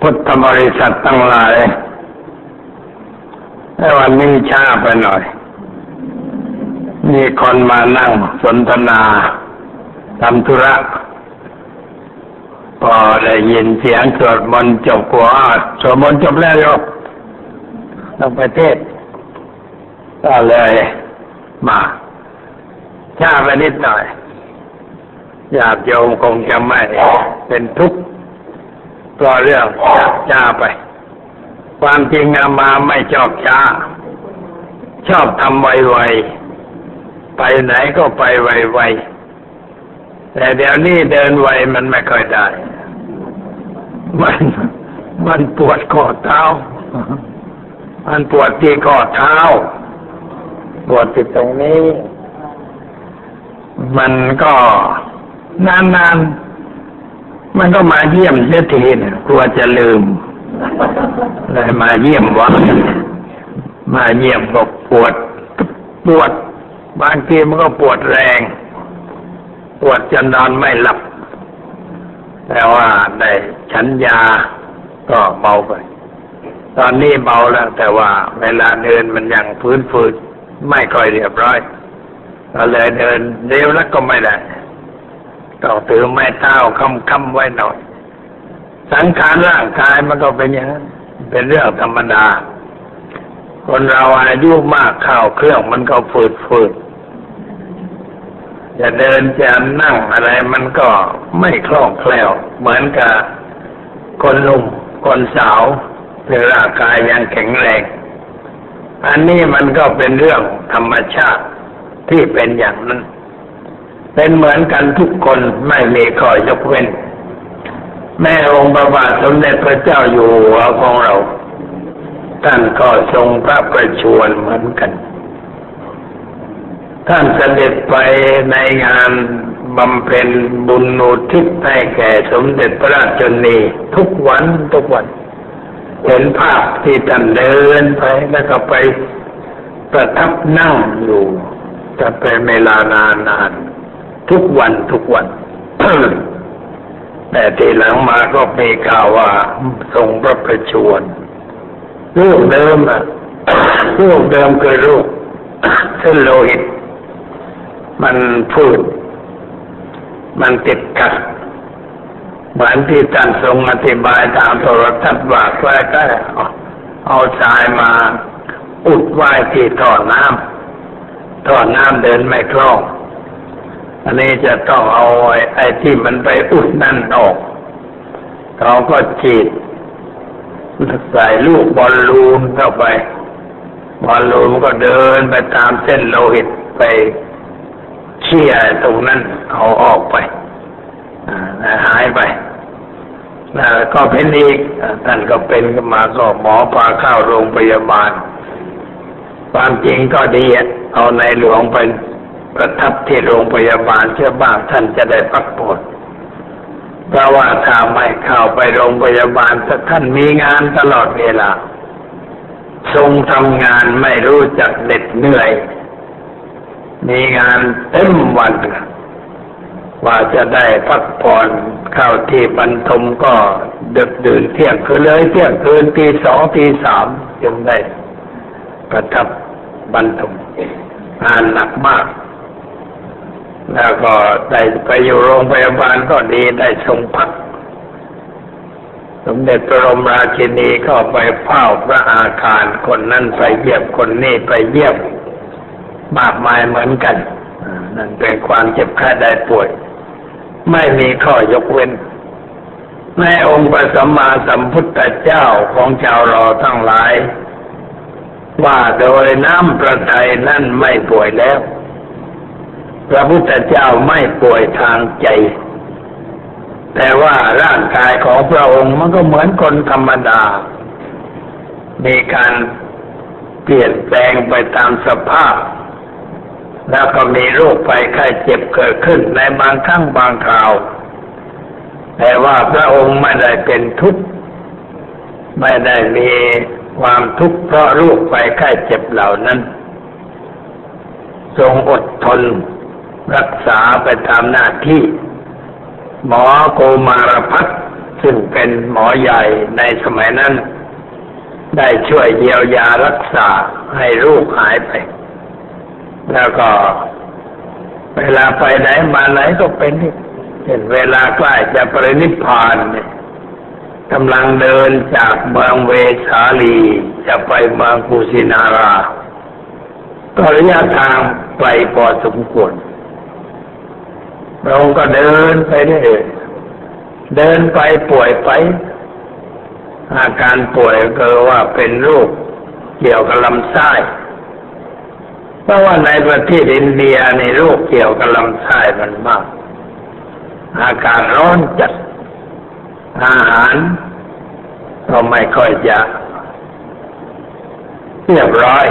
พุทธบริษัทตั้งหลายในวันนี้ช้าไปหน่อย มีคนมานั่งสนทนาทำธุระพอได้ยินเสียงสวดมนต์จบกัวสวดมนต์จบแล้วโยมต้องไปเทศ ก็เลยมาช้าไปนิดหน่อยญาติโยมคงจะไม่เป็นทุกข์ เพราะเรื่องช้าไป ความจริงอามาไม่ชอบช้า ชอบทำไวๆ ไปไหนก็ไปไวๆ แต่เดี๋ยวนี้เดินไวมันไม่ค่อยได้ มันมันปวดข้อเท้า มันปวดที่ข้อเท้า ปวดที่ตรงนี้ มันก็นานๆ มันก็มาเยี่ยมเสียทีนะกลัวจะลืมเลยมาเยี่ยมวัดมาเยี่ยมก็ปวด ปวดบางทีมันก็ปวดแรง ปวดจนนอนไม่หลับ แต่ว่าได้ฉันยาก็เบาไป ตอนนี้เบาแล้ว แต่ว่าเวลาเดินมันยังพื้นฝืดไม่ค่อยเรียบร้อย ก็เลยเดินเร็วแล้วก็ไม่ได้ ต้องถือไม้เท้าค้ำไว้หน่อย สังขารร่างกายมันก็เป็นอย่างนั้นเป็นเรื่องธรรมดา คนเราอายุมากข้าวเครื่องมันก็ฝืดฝืดจะเดินจะนั่งอะไรมันก็ไม่คล่องแคล่ว เหมือนกับคนหนุ่มคนสาวที่ร่างกายยังแข็งแรง อันนี้มันก็เป็นเรื่องธรรมชาติที่เป็นอย่างนั้น เป็นเหมือนกันทุกคนไม่มีข้อยกเว้น แม่องค์พระบาทสมเด็จพระเจ้าอยู่หัวของเรา ท่านก็ทรงพระประชวรเหมือนกัน ท่านเสด็จไปในงานบำเพ็ญบุญอุทิศให้แก่สมเด็จพระราชนีทุกวันทุกวัน เห็นภาพที่ท่านเดินไปแล้วก็ไปประทับนั่งอยู่จะเป็นเวลานานนาน ทุกวันทุกวัน แต่ทีหลังมาก็มีข่าวว่าทรงพระประชวรลูกเดิมอะลูกเดิมคือลูกเส้นโลหิต มันพูด มันติดกัดเหมือนที่ท่านทรงอธิบายตามโทรทัศน์ว่าก็ก็เอาทรายมาอุดไว้ที่ท่อน้ำท่อน้ำเดินไม่คล่อง อันนี้จะต้องเอาไอ้ที่มันไปอุดนั่นออก เขาก็ฉีดใส่ลูกบอลลูนเข้าไป บอลลูนมันก็เดินไปตามเส้นโลหิตไปเชี่ยตรงนั้นเอาออกไปหายไปก็เป็นอีกท่านก็เป็นมาก็หมอพาเข้าโรงพยาบาล ความจริงก็ดีเอาในหลวงไป ประทับที่โรงพยาบาลเชื่อบ้างท่านจะได้พักผ่อนเพราะว่าถ้าไม่เข้าไปโรงพยาบาลท่านมีงานตลอดเวลา ทรงทำงานไม่รู้จักเหน็ดเหนื่อย มีงานเต็มวันว่าจะได้พักผ่อนเข้าที่บรรทมก็ดึกดื่นเที่ยงคืนเลยเที่ยงคืนตีสองตีสามจึงได้ประทับบรรทมงานหนักมาก แล้วก็ได้ไปอยู่โรงพยาบาลก็ดีได้ทรงพัก สมเด็จพระบรมราชินีก็ไปเฝ้าพระอาคารคนนั้นไปเยี่ยมคนนี้ไปเยี่ยมมากมายเหมือนกัน นั่นเป็นความเจ็บไข้ได้ป่วย ไม่มีข้อยกเว้น ในองค์พระสัมมาสัมพุทธเจ้าของชาวรอทั้งหลาย ว่าโดยน้ำประทัยนั่นไม่ป่วยแล้ว พระพุทธเจ้าไม่ป่วยทางใจ แต่ว่าร่างกายของพระองค์มันก็เหมือนคนธรรมดา มีการเปลี่ยนแปลงไปตามสภาพ แล้วก็มีโรคภัยไข้เจ็บเกิดขึ้นในบางครั้งบางคราว แต่ว่าพระองค์ไม่ได้เป็นทุกข์ไม่ได้มีความทุกข์เพราะโรคภัยไข้เจ็บเหล่านั้น ทรงอดทน รักษาไปตามหน้าที่ หมอโกมารพัฒซึ่งเป็นหมอใหญ่ในสมัยนั้น ได้ช่วยเยียวยารักษาให้ลูกหายไป แล้วก็ เวลาไปไหนมาไหนก็เป็นเห็นเวลาใกล้จะปรินิพพานเนี่ยกำลังเดินจากเมืองเวสาลีจะไปเมืองกุสินารา ก็ระยะทางไกลพอสมควร พระองค์ก็เดินไปเรื่อยเดินไปป่วยไป อาการป่วยก็ว่าเป็นโรคเกี่ยวกับลำไส้เพราะว่าในประเทศอินเดียในโรคเกี่ยวกับลำไส้มันมาก อาการร้อนจัดอาหารก็ไม่ค่อยจะเรียบร้อย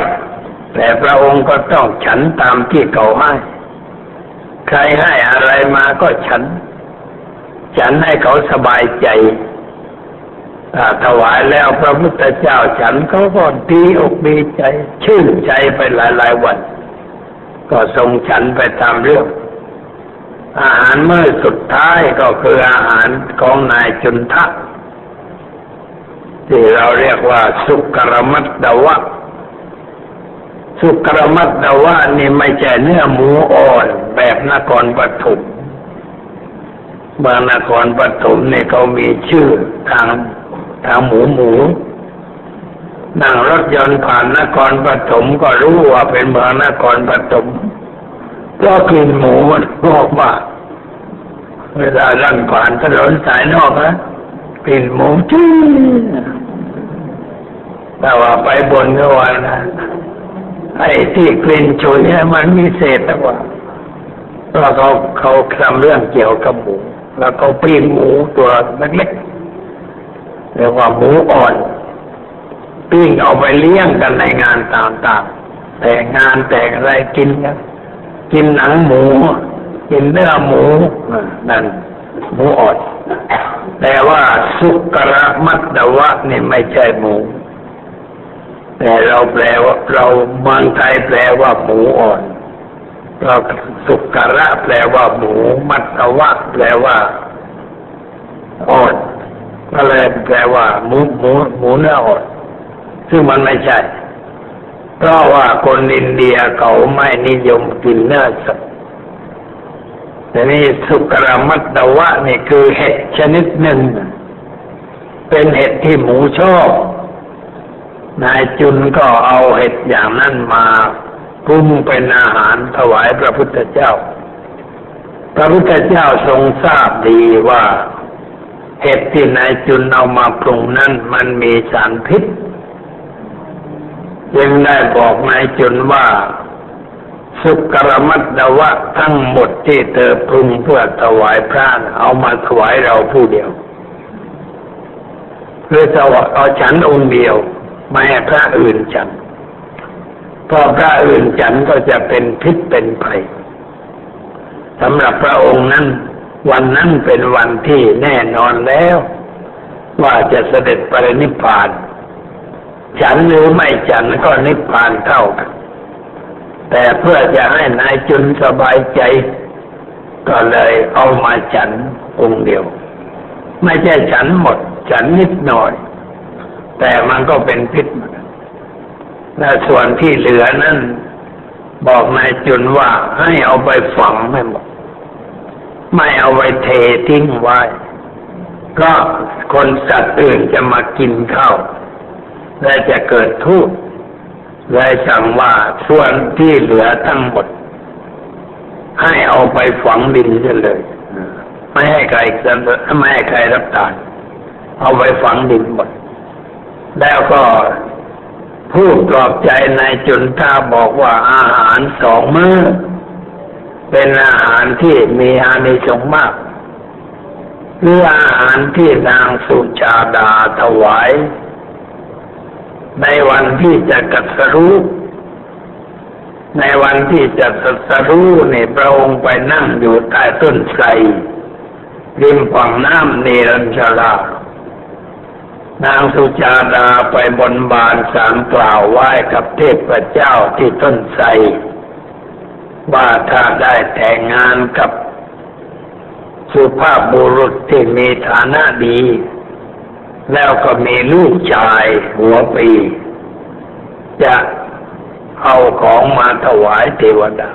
แต่พระองค์ก็ต้องฉันตามที่เขาให้ ใครให้อะไรมาก็ฉัน ฉันให้เขาสบายใจถวายแล้วพระพุทธเจ้าฉันเขาก็ดีอกดีใจ ชื่นใจไปหลายๆวัน ก็ทรงฉันไปตามเรื่อง อาหารเมื้อสุดท้ายก็คืออาหารของนายจุนทะที่เราเรียกว่าสุกรมัตดวะ สุกรมัตดวะนี่ไม่ใช่เนื้อหมูอ่อนแบบนครปฐมบางนครปฐมเนี่ยเขามีชื่อทางทางหมูหมูนั่งรถยนต์ผ่านนครปฐมก็รู้ว่าเป็นเมืองนครปฐมก็กลิ่นหมูมันออกมาเวลาลั่งผ่านถนนสายนอกนะกลิ่นหมูจี้แต่ว่าไปบนก็ว่านะ ไอ้ที่กลิ่นฉุยเนี่ยมันมีเศษแต่ว่าเราเขาเขาทำเรื่องเกี่ยวกับหมูแล้วเขาปีนหมูตัวเล็กๆเรียกว่าหมูอ่อนปิ้งเอาไปเลี้ยงกันในงานต่างๆแต่งานแต่งอะไรกินกันกินหนังหมู กินเนื้อหมูนั่นหมูอดแต่ว่าสุกระมัตดวะนี่ไม่ใช่หมู แต่เราแปลว่าเราเมืองไทยแปลว่าหมูอ่อนเราสุกระแปลว่าหมู มัตดวะแปลว่าอ่อนก็เลยแปลว่าหมูหมูหมูเนื้ออ่อนซึ่งมันไม่ใช่ เพราะว่าคนอินเดียเขาไม่นิยมกินเนื้อสัตว์แต่นี่สุกรามัตดวะนี่คือเห็ดชนิดหนึ่ง เป็นเห็ดที่หมูชอบ นายจุนก็เอาเห็ดอย่างนั้นมาปรุงเป็นอาหารถวายพระพุทธเจ้า พระพุทธเจ้าทรงทราบดีว่า เห็ดที่นายจุนเอามาปรุงนั้นมันมีสารพิษจึงได้บอกนายจุนว่า สุกรมัตดวะทั้งหมดที่เธอปรุงเพื่อถวายพระเอามาถวายเราผู้เดียวเพื่อถวายเอาฉันองค์เดียว ไม่ให้พระอื่นฉันเพราะพระอื่นฉันก็จะเป็นพิษเป็นภัยสำหรับพระองค์นั้น วันนั้นเป็นวันที่แน่นอนแล้ว ว่าจะเสด็จปรินิพพาน ฉันหรือไม่ฉันก็นิพพานเท่ากัน แต่เพื่อจะให้นายจุนสบายใจ ก็เลยเอามาฉันองค์เดียว ไม่ใช่ฉันหมด ฉันนิดหน่อย แต่มันก็เป็นพิษและส่วนที่เหลือนั้นบอกนายจุนว่าให้เอาไปฝังไม่หมดไม่เอาไว้เททิ้งไว้ ก็คนสัตว์อื่นจะมากินข้าวและจะเกิดทุกข์เลยสั่งว่าส่วนที่เหลือทั้งหมด ให้เอาไปฝังดินเสียเลย ไม่ให้ใครไม่ให้ใครรับทาน เอาไปฝังดินหมด แล้วก็พูดปลอบใจนายจุนท่าบอกว่าอาหารสองมือ้อ เป็นอาหารที่มีอานิสงส์มากหรืออาหารที่นางสุชาดาถวาย ในวันที่จะกัสรู้ในวันที่จะสัสรู้นี่พระองค์ไปนั่งอยู่ใต้ต้นไทรริมฝั่งน้ำเนรัญชลา นางสุจาดาไปบนบานสามกล่าวไหว้กับเทพเจ้าที่ต้นไทรว่าถ้าได้แต่งงานกับสุภาพบุรุษที่มีฐานะดี แล้วก็มีลูกชายหัวปี จะเอาของมาถวายเทวดา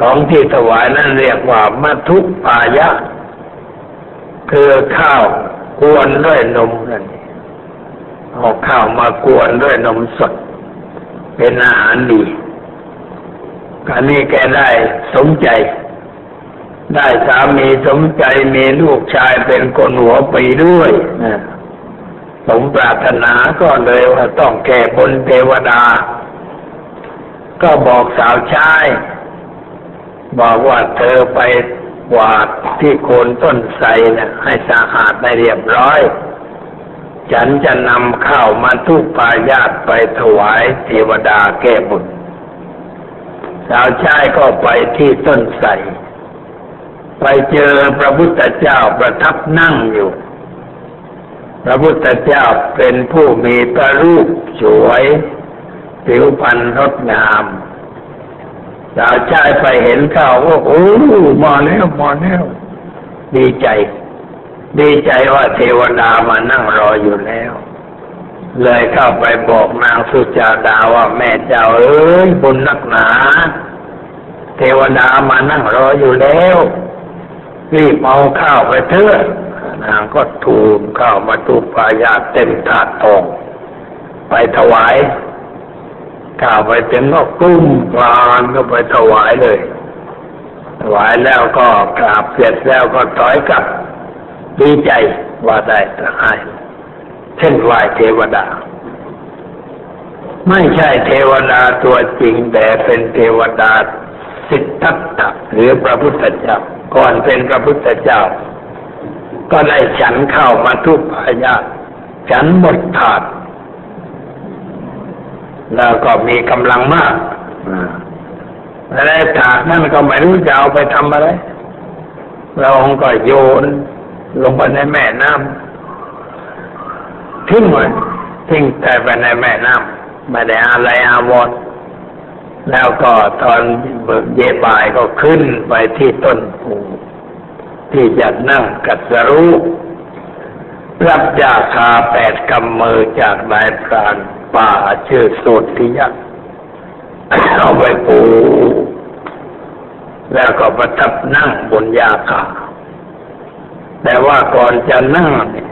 ของที่ถวายนั้นเรียกว่ามัทุปายะ คือข้าว กวนด้วยนมนั่นเอาข้าวมากวนด้วยนมสด เป็นอาหารดีการนี้แกได้สมใจ ได้สามีสมใจมีลูกชายเป็นคนหัวปีด้วยนะสมปรารถนาก็เลยว่าต้องแก่บนเทวดา ก็บอกสาวชาย บอกว่าเธอไป กวาดที่โคนต้นไทรเนี่ยให้สะอาดได้เรียบร้อย ฉันจะนำข้าวมาทุกปายาตไปถวายเทวดาแก้บุญสาวชายก็ไปที่ต้นไทรไปเจอพระพุทธเจ้าประทับนั่งอยู่ พระพุทธเจ้าเป็นผู้มีพระรูปสวย ผิวพรรณงดงาม สาวชายไปเห็นข้าวว่าโอ้มาแล้วมาแล้วดีใจ ดีใจว่าเทวดามานั่งรออยู่แล้ว เลยเข้าไปบอกนางสุจาดาว่าแม่เจ้าเอ้ยบุญนักหนา เทวดามานั่งรออยู่แล้วรีบเอาข้าวไปเถอะนางก็ทูลข้าวมาตุปายาเต็มถาดทองไปถวาย ข้าวไปถึงก็กุ้มกลานก็ไปถวายเลย ถวายแล้วก็กราบเสร็จแล้วก็ถอยกลับดีใจว่าได้ทหายเช่นไหวเทวดา ไม่ใช่เทวดาตัวจริง แต่เป็นเทวดาสิทธัตถะหรือพระพุทธเจ้า ก่อนเป็นพระพุทธเจ้า ก็ได้ฉันเข้ามาทุกพายาฉันหมดถาด แล้วก็มีกำลังมากแล้วถาดนั่นก็ไม่รู้จะเอาไปทำอะไร เราองก็โยนลงไปในแม่น้ำทิ้งไว้ทิ้งแต่ไปในแม่น้ำไม่ได้อะไรอาวรแล้วก็ตอนเบิกเยบายก็ขึ้นไปที่ต้นปูที่จะนั่งกัดสรู้รับยาคาแปดกำมือจากนายพราน ป่าชื่อสุดที่ยักเอาไปปูแล้วก็ประทับนั่งบนยาคาแต่ว่าก่อนจะนั่งเนี่ย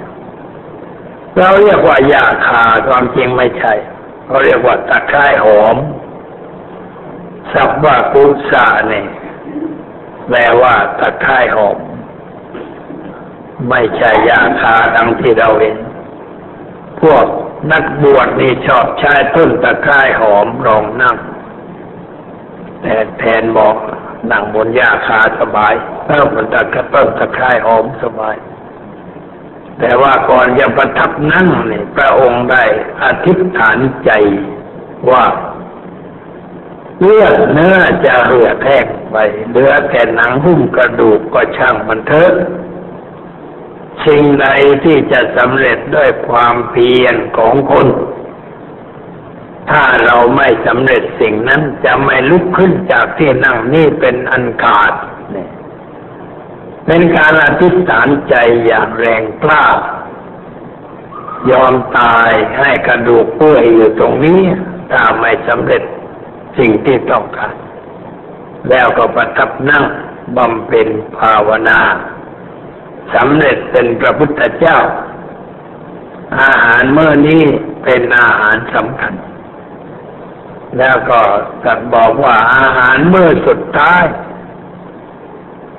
เราเรียกว่ายาคาความจริงไม่ใช่เขาเรียกว่าตะไคร้หอมสับว่ากุศาเนี่ยแปลว่าตะไคร้หอม ไม่ใช่ยาคาดังที่เราเห็น พวก นักบวชนี่ชอบใช้ต้นตะไคร้หอมรองนั่ง แต่แทนบอกนั่งบนหญ้าคาสบายเพิ่มมันตะกระต้นตะไคร้หอมสบาย แต่ว่าก่อนจะประทับนั่งนี่พระองค์ได้อธิษฐานใจว่าเลือดเนื้อจะเหือดแทกไปเหลือแต่หนังหุ้มกระดูกก็ช่างมันเถอะ สิ่งใดที่จะสำเร็จด้วยความเพียรของคน ถ้าเราไม่สำเร็จสิ่งนั้นจะไม่ลุกขึ้นจากที่นั่งนี่เป็นอันขาดเป็นการอธิษฐานใจอย่างแรงกล้ายอมตายให้กระดูกเปื่อยอยู่ตรงนี้ ถ้าไม่สำเร็จสิ่งที่ต้องการ แล้วก็ประทับนั่งบำเพ็ญภาวนา สำเร็จเป็นพระพุทธเจ้า อาหารเมื่อนี้เป็นอาหารสำคัญ แล้วก็ตัดบอกว่าอาหารเมื่อสุดท้าย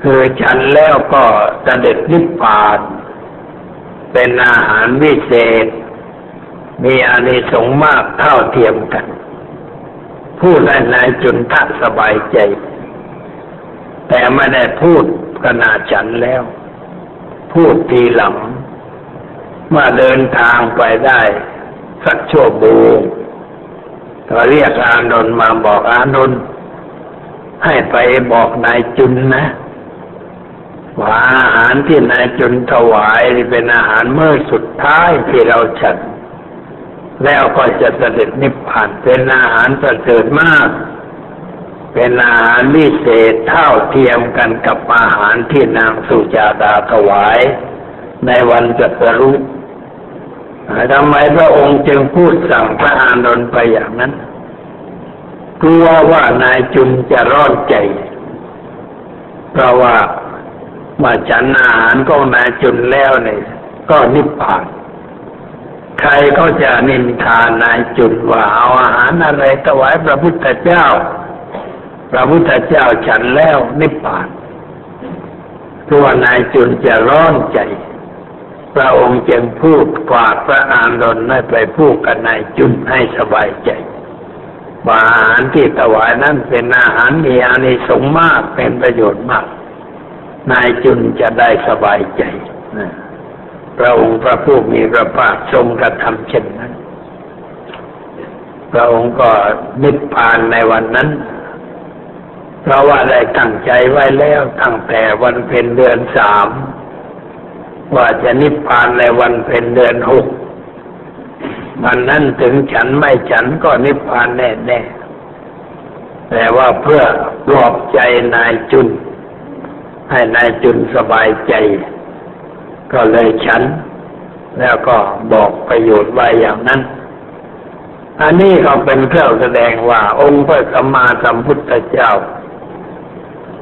คือฉันแล้วก็จะเด็จนิพพานเป็นอาหารวิเศษ มีอานิสงส์มากเท่าเทียมกันพูดให้นายจุนทะสบายใจ แต่ไม่ได้พูดขนาดฉันแล้ว พูดทีหลังมื่อเดินทางไปได้ สักชั่วโมงก็เรียกอานนท์มาบอกอานนท์ให้ไปบอกนายจุนนะว่าอาหารที่นายจุนถวายเป็นอาหารเมื่อสุดท้ายที่เราฉันแล้วก็จะเสด็จนิพพานเป็นอาหารประเสริฐมาก เป็นอาหารวิเศษเท่าเทียมกันกับอาหารที่นางสุจาดาถวาย ในวันจัตรุทำไมพระองค์จึงพูดสั่งพระอานนท์ไปอย่างนั้น กลัวว่านายจุนจะร้อนใจ เพราะว่ามาฉันอาหารก็นายจุนแล้วเนี่ยก็นิพพานใครก็จะนินทานายจุนว่าเอาอาหารอะไรถวายพระพุทธเจ้า พระพุทธเจ้าฉันแล้วนิพพานตัวนายจุนจะร้อนใจ พระองค์จึงพูดฝากพระอานนท์ให้ไปพูดกับนายจุนให้สบายใจว่าอาหารที่ถวายนั้นเป็นอาหารมีอานิสงส์มากเป็นประโยชน์มาก นายจุนจะได้สบายใจนะพระองค์พระผู้มีพระภาคทรงกระทำเช่นนั้น พระองค์ก็นิพพานในวันนั้น เพราะว่าได้ตั้งใจไว้แล้วตั้งแต่วันเพ็ญเดือนสามว่าจะนิพพานในวันเพ็ญเดือนหกวันนั้นถึงฉันไม่ฉันก็นิพพานแน่แน่แต่ว่าเพื่อปลอบใจนายจุน ให้นายจุนสบายใจ ก็เลยฉัน แล้วก็บอกประโยชน์ไว้อย่างนั้น อันนี้ก็เป็นเครื่องแสดงว่าองค์พระสัมมาสัมพุทธเจ้า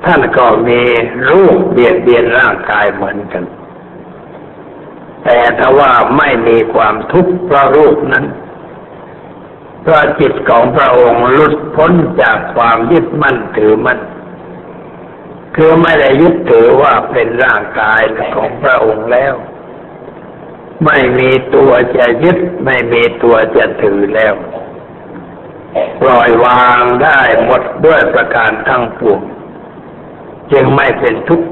ท่านก็มีรูปเบียดเบียนร่างกายเหมือนกัน แต่ถ้าว่าไม่มีความทุกข์เพราะรูปนั้นเพราะจิตของพระองค์หลุดพ้นจากความยึดมั่นถือมั่นคือไม่ได้ยึดถือว่าเป็นร่างกายของพระองค์แล้ว ไม่มีตัวจะยึด ไม่มีตัวจะถือแล้ว ปล่อยวางได้หมดด้วยประการทั้งปวง จึงไม่เป็นทุกข์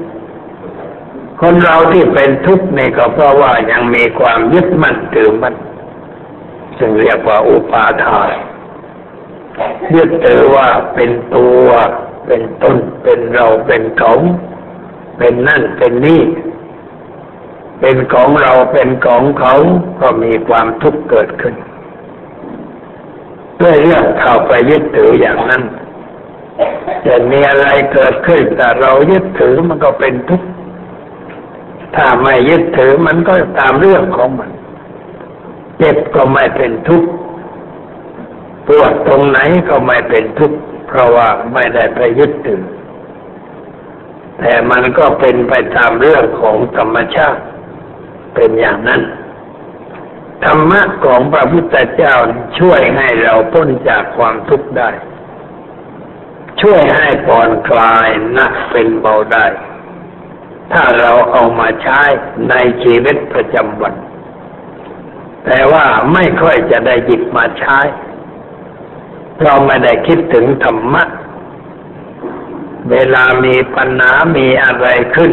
คนเราที่เป็นทุกข์นี่ก็เพราะว่ายังมีความยึดมั่นถือมั่นซึ่งเรียกว่าอุปาทานยึดถือว่าเป็นตัวเป็นตนเป็นเราเป็นเขาเป็นนั่นเป็นนี่ เป็นของเราเป็นของเขาก็มีความทุกข์เกิดขึ้นด้วยเรื่องเข้าไปยึดถืออย่างนั้น จะมีอะไรเกิดขึ้นแต่เรายึดถือมันก็เป็นทุกข์ถ้าไม่ยึดถือมันก็ตามเรื่องของมัน เจ็บก็ไม่เป็นทุกข์ปวดตรงไหนก็ไม่เป็นทุกข์เพราะว่าไม่ได้ไปยึดถือ แต่มันก็เป็นไปตามเรื่องของธรรมชาติ เป็นอย่างนั้นธรรมะของพระพุทธเจ้าช่วยให้เราพ้นจากความทุกข์ได้ ช่วยให้ผ่อนคลายนักเป็นเบาได้ ถ้าเราเอามาใช้ในชีวิตประจำวัน แต่ว่าไม่ค่อยจะได้หยิบมาใช้ เราไม่ได้คิดถึงธรรมะ เวลามีปัญหามีอะไรขึ้น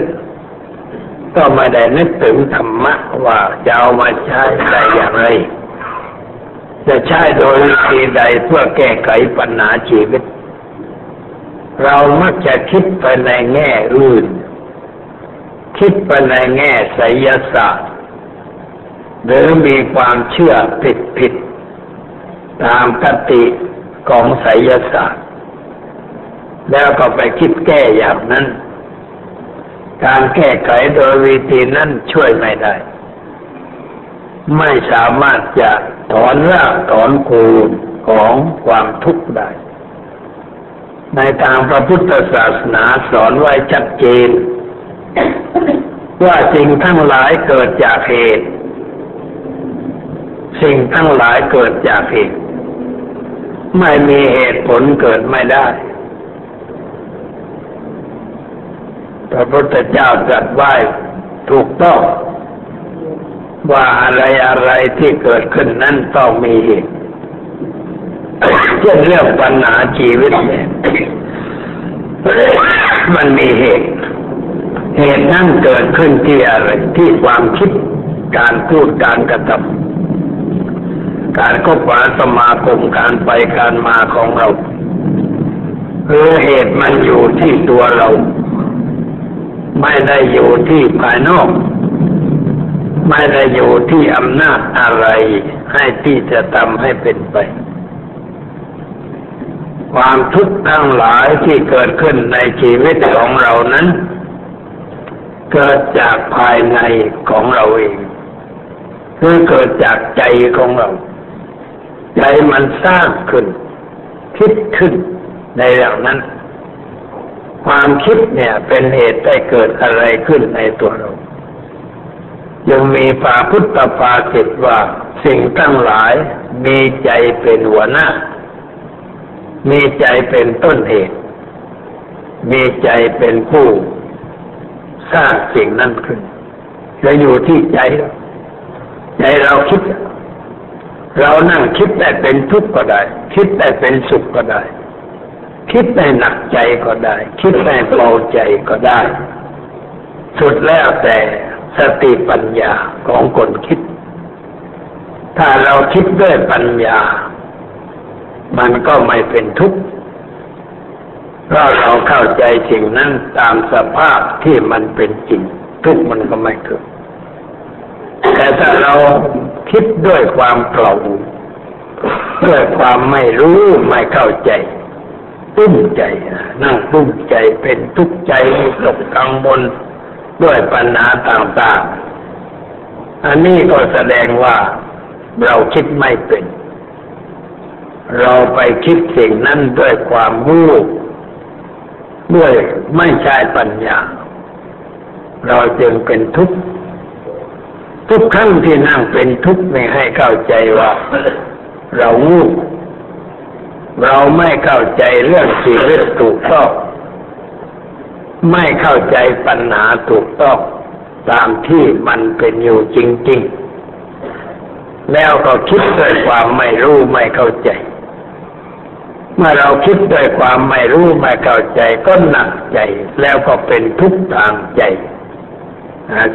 ก็ไม่ได้นึกถึงธรรมะว่าจะเอามาใช้ได้อย่างไร จะใช้โดยวิธีใดเพื่อแก้ไขปัญหาชีวิต เรามักจะคิดไปในแง่อื่น คิดไปในแง่ไสยศาสตร์ หรือมีความเชื่อผิดผิดตามคติของไสยศาสตร์ แล้วก็ไปคิดแก้อย่างนั้น การแก้ไขโดยวิธีนั้นช่วยไม่ได้ ไม่สามารถจะถอนรากถอนโคนของความทุกข์ได้ ในทางพระพุทธศาสนาสอนไว้ชัดเจน ว่าสิ่งทั้งหลายเกิดจากเหตุ สิ่งทั้งหลายเกิดจากเหตุ ไม่มีเหตุผลเกิดไม่ได้ พระพุทธเจ้าตรัสไว้ถูกต้อง ว่าอะไรอะไรที่เกิดขึ้นนั้นต้องมีเหตุ เช่นเรื่องปัญหาชีวิตเนี่ยมันมีเหตุ เหตุนั้นเกิดขึ้นที่อะไรที่ความคิดการพูดการกระทำการก็ปาสมาคมการไปการมาของเราคือเหตุมันอยู่ที่ตัวเรา ไม่ได้อยู่ที่ภายนอก ไม่ได้อยู่ที่อำนาจอะไรให้ที่จะทำให้เป็นไป ความทุกข์ทั้งหลายที่เกิดขึ้นในชีวิตของเรานั้น เกิดจากภายในของเราเอง คือเกิดจากใจของเรา ใจมันสร้างขึ้น คิดขึ้นในเรื่องนั้น ความคิดเนี่ยเป็นเหตุให้เกิดอะไรขึ้นในตัวเรายังมีปาพุทธปาสิตว่าสิ่งทั้งหลายมีใจเป็นหัวหน้า มีใจเป็นต้นเหตุ มีใจเป็นผู้สร้างสิ่งนั้นขึ้นจะอยู่ที่ใจเราใจเราคิด เรานั่งคิดแต่เป็นทุกข์ก็ได้ คิดแต่เป็นสุขก็ได้ คิดแต่หนักใจก็ได้ คิดแต่เบาใจก็ได้ สุดแล้วแต่สติปัญญาของคนคิด ถ้าเราคิดด้วยปัญญา มันก็ไม่เป็นทุกข์เพราะเราเข้าใจสิ่งนั้นตามสภาพที่มันเป็นจริง ทุกข์มันก็ไม่เกิด แต่ถ้าเราคิดด้วยความเกลาด้วยความไม่รู้ไม่เข้าใจตุ้มใจนั่งตุ้มใจเป็นทุกข์ใจตกกังวลด้วยปัญหาต่างๆ อันนี้ก็แสดงว่าเราคิดไม่เป็น เราไปคิดสิ่งนั้นด้วยความรู้ด้วยไม่ใช่ปัญญา เราจึงเป็นทุกข์ทุกครั้งที่นั่งเป็นทุกข์ไม่ให้เข้าใจว่า เรางูเราไม่เข้าใจเรื่องชีวิตถูกต้องไม่เข้าใจปัญหาถูกต้องตามที่มันเป็นอยู่จริง ๆ แล้วก็คิดด้วยความไม่รู้ไม่เข้าใจ เมื่อเราคิดด้วยความไม่รู้ไม่เข้าใจก็หนักใจ แล้วก็เป็นทุกข์ทางใจ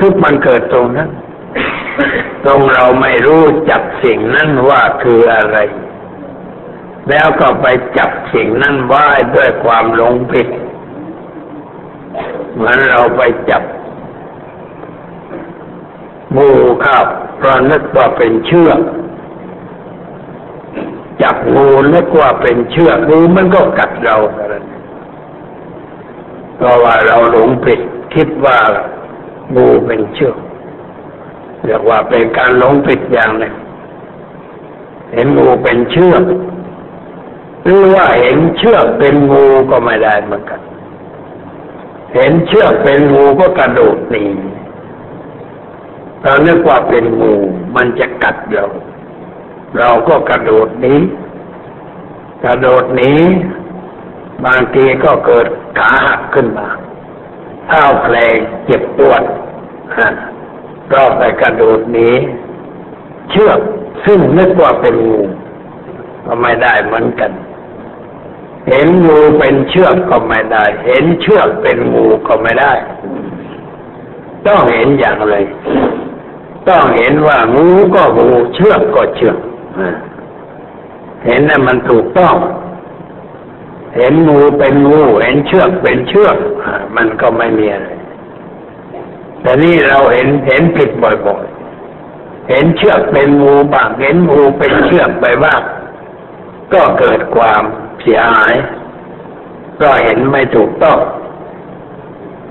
ทุกข์มันเกิดตรงนั้น ตรงเราไม่รู้จับสิ่งนั้นว่าคืออะไร แล้วก็ไปจับสิ่งนั้นไว้ด้วยความหลงผิด เหมือนเราไปจับงูข้าวเพราะนึกว่าเป็นเชือก จับงูนึกว่าเป็นเชือกงูมันก็กัดเราเพราะว่าเราหลงผิดคิดว่างูเป็นเชือกเรียกว่าเป็นการหลงผิดอย่างหนึ่งเห็นงูเป็นเชือกหรือว่าเห็นเชือกเป็นงูก็ไม่ได้เหมือนกัน เห็นเชือกเป็นงูก็กระโดดหนีเราเนึกว่าเป็นงูมันจะกัดเรา เราก็กระโดดหนีกระโดดหนีบางทีก็เกิดขาหักขึ้นมาเท้าแผลเจ็บปวดก็ไปกระโดดหนีเชือกซึ่งนึกว่าเป็นงูก็ไม่ได้เหมือนกัน เห็นงูเป็นเชือกก็ไม่ได้ เห็นเชือกเป็นงูก็ไม่ได้ ต้องเห็นอย่างไร ต้องเห็นว่างูก็งูเชือกก็เชือก เห็นนั่นมันถูกต้อง เห็นงูเป็นงูเห็นเชือกเป็นเชือกมันก็ไม่มีอะไรแต่นี่เราเห็นเห็นผิดบ่อยๆ เห็นเชือกเป็นงูบ้างเห็นงูเป็นเชือกไปบ้างก็เกิดความเสียหาย ก็เห็นไม่ถูกต้อง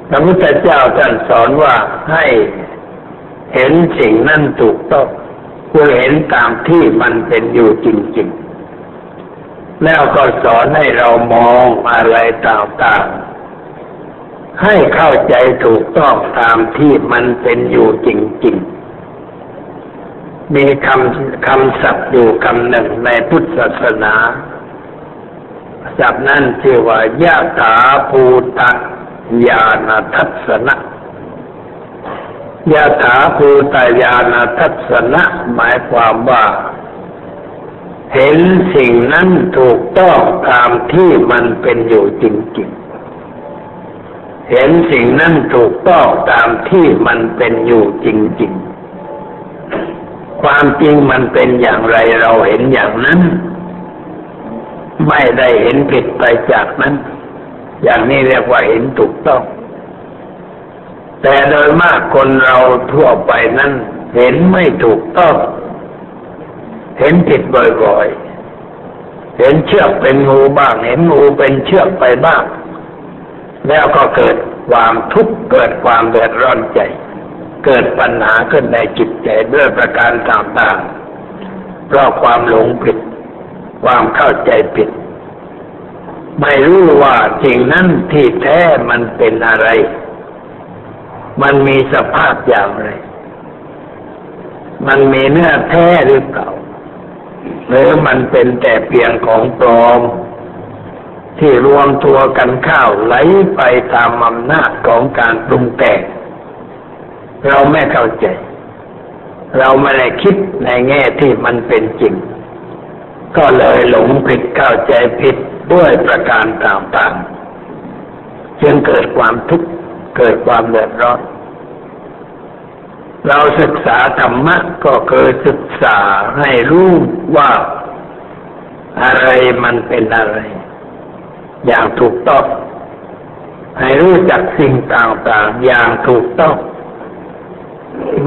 พระพุทธเจ้าท่านสอนว่าให้เห็นสิ่งนั้นถูกต้อง คือเห็นตามที่มันเป็นอยู่จริง ๆ แล้วก็สอนให้เรามองอะไรต่างๆ ให้เข้าใจถูกต้องตามที่มันเป็นอยู่จริง ๆมีคำคำศัพท์อยู่คำหนึ่งในพุทธศาสนาจับนั่นชื่อว่ายะถาภูตะญาณทัศนะ ยะถาภูตญาณทัศนะ หมายความว่า เห็นสิ่งนั้นถูกต้องตามที่มันเป็นอยู่จริงๆ เห็นสิ่งนั้นถูกต้องตามที่มันเป็นอยู่จริงๆ ความจริงมันเป็นอย่างไรเราเห็นอย่างนั้น ไม่ได้เห็นผิดไปจากนั้น อย่างนี้เรียกว่าเห็นถูกต้อง แต่โดยมากคนเราทั่วไปนั้น เห็นไม่ถูกต้อง เห็นผิดบ่อยๆ เห็นเชือกเป็นงูบ้าง เห็นงูเป็นเชือกไปบ้าง แล้วก็เกิดความทุกข์เกิดความเดือดร้อนใจ เกิดปัญหาขึ้นในจิตใจด้วยประการต่างๆ เพราะความหลงผิด ความเข้าใจผิด ไม่รู้ว่าสิ่งนั้นที่แท้มันเป็นอะไร มันมีสภาพอย่างไร มันมีเนื้อแท้หรือเปล่า หรือมันเป็นแต่เพียงของปลอม ที่รวมตัวกันเข้าไหลไปตามอำนาจของการปรุงแต่ง เราไม่เข้าใจ เราไม่ได้คิดในแง่ที่มันเป็นจริง ก็เลยหลงผิดเข้าใจผิดด้วยประการต่างๆ จึงเกิดความทุกข์ เกิดความเดือดร้อน เราศึกษาธรรมะก็คือศึกษาให้รู้ว่าอะไรมันเป็นอะไร อย่างถูกต้อง ให้รู้จักสิ่งต่างๆ อย่างถูกต้อง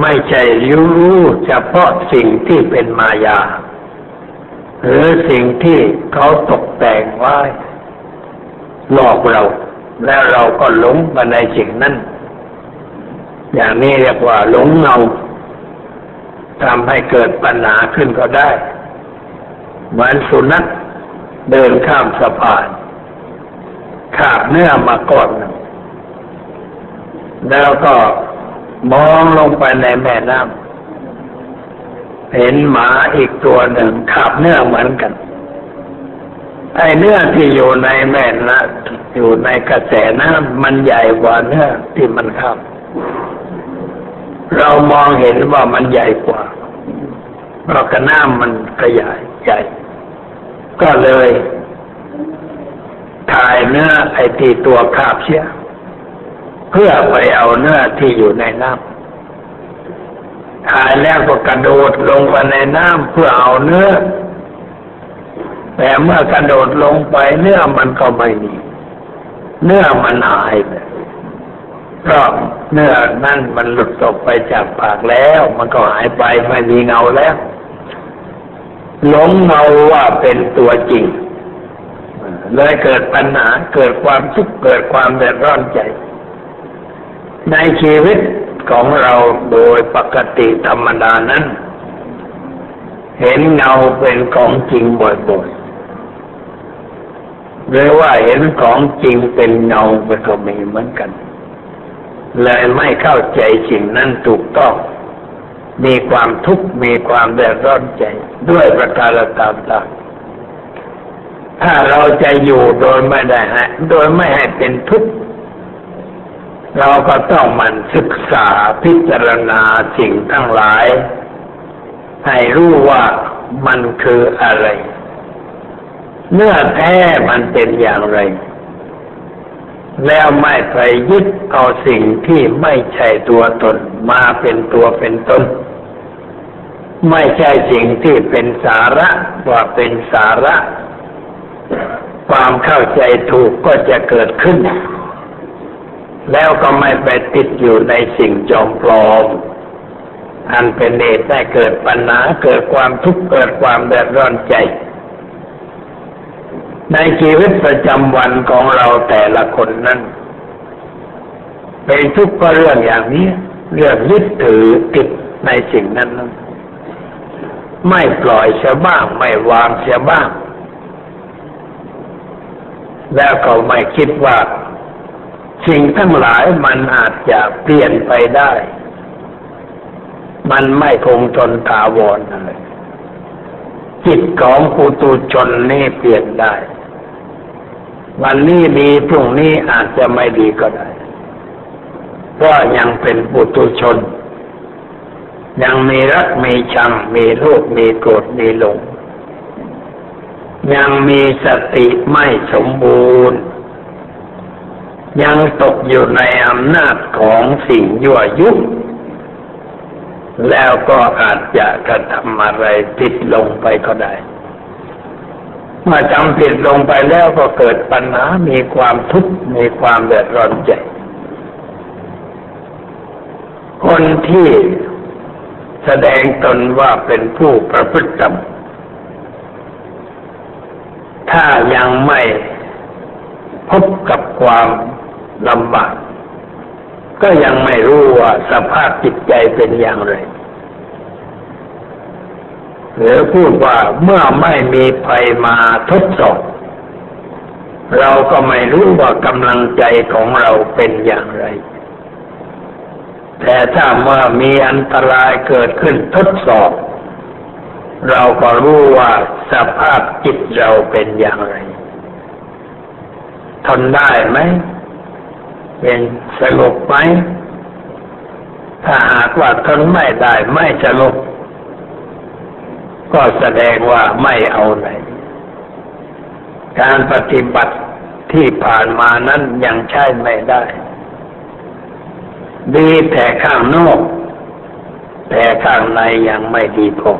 ไม่ใช่รู้เฉพาะสิ่งที่เป็นมายา หรือสิ่งที่เขาตกแต่งไว้หลอกเรา แล้วเราก็หลงไปในสิ่งนั้น อย่างนี้เรียกว่าหลงเงาทำให้เกิดปัญหาขึ้นก็ได้ เหมือนสุนัขเดินข้ามสะพาน ขาบเนื้อมาก่อนแล้วก็มองลงไปในแม่น้ำเห็นหมาอีกตัวหนึ่งขาบเนื้อเหมือนกัน ไอ้เนื้อที่อยู่ในแม่น้ำอยู่ในกระแสน้ำมันใหญ่กว่าเนื้อที่มันข้ามเรามองเห็นว่ามันใหญ่กว่า เพราะกระน้ำมันขยายใหญ่ ก็เลยถ่ายเนื้อไอ้ที่ตัวคาบเชียเพื่อไปเอาเนื้อที่อยู่ในน้ำถ่ายแล้วก็กระโดดลงไปในน้ำเพื่อเอาเนื้อ แต่เมื่อกระโดดลงไปเนื้อมันก็ไม่มี เนื้อมันหายไปเพราะเนื้อนั่นมันหลุดตกไปจากปากแล้ว มันก็หายไปไม่มีเงาแล้วหลงเงาว่าเป็นตัวจริงเลยเกิดปัญหาเกิดความทุกข์เกิดความเดือดร้อนใจ ในชีวิตของเราโดยปกติธรรมดานั้น เห็นเงาเป็นของจริงบ่อยๆ หรือว่าเห็นของจริงเป็นเงาไปก็มีเหมือนกัน เลยไม่เข้าใจสิ่งนั้นถูกต้อง มีความทุกข์มีความเดือดร้อนใจ ด้วยประการต่างๆถ้าเราจะอยู่โดยไม่ได้ฮะโดยไม่ให้เป็นทุกข์เราก็ต้องมันศึกษาพิจารณาสิ่งทั้งหลาย ให้รู้ว่ามันคืออะไร เนื้อแท้มันเป็นอย่างไร แล้วไม่ไปยึดเอาสิ่งที่ไม่ใช่ตัวตนมาเป็นตัวเป็นตน ไม่ใช่สิ่งที่เป็นสาระว่าเป็นสาระ ความเข้าใจถูกก็จะเกิดขึ้น แล้วก็ไม่ไปติดอยู่ในสิ่งจอมปลอมอันเป็นเหตุได้เกิดปัญหาเกิดความทุกข์เกิดความเดือดร้อนใจ ในชีวิตประจำวันของเราแต่ละคนนั้นเป็นทุกข์ก็เรื่องอย่างนี้เรื่องยึดถือติดในสิ่งนั้นนั้นไม่ปล่อยเสียบ้าง ไม่วางเสียบ้าง แล้วก็ไม่คิดว่า สิ่งทั้งหลายมันอาจจะเปลี่ยนไปได้ มันไม่คงทนถาวรอะไรจิตของปุตุชนนี่เปลี่ยนได้ วันนี้ดีพรุ่งนี้อาจจะไม่ดีก็ได้เพราะยังเป็นปุตุชน ยังมีรักมีชัง มีโลภมีโกรธมีหลง ยังมีสติไม่สมบูรณ์ ยังตกอยู่ในอำนาจของสิ่งยั่วยุแล้วก็อาจจะกระทำอะไรผิดลงไปก็ได้ เมื่อจำผิดลงไปแล้วก็เกิดปัญหา มีความทุกข์ มีความเดือดร้อนใจ คนที่แสดงตนว่าเป็นผู้ประพฤติธรรม ถ้ายังไม่พบกับความลำบาก ก็ยังไม่รู้ว่าสภาพจิตใจเป็นอย่างไร หรือพูดว่าเมื่อไม่มีภัยมาทดสอบเราก็ไม่รู้ว่ากำลังใจของเราเป็นอย่างไร แต่ถ้าเมื่อมีอันตรายเกิดขึ้นทดสอบ เราก็รู้ว่าสภาพจิตเราเป็นอย่างไร ทนได้ไหม เป็นสงบไหม ถ้าหากว่าทนไม่ได้ไม่สงบ ก็แสดงว่าไม่เอาไหน การปฏิบัติที่ผ่านมานั้นยังใช้ไม่ได้ ดีแต่ข้างนอก แต่ข้างในยังไม่ดีพอ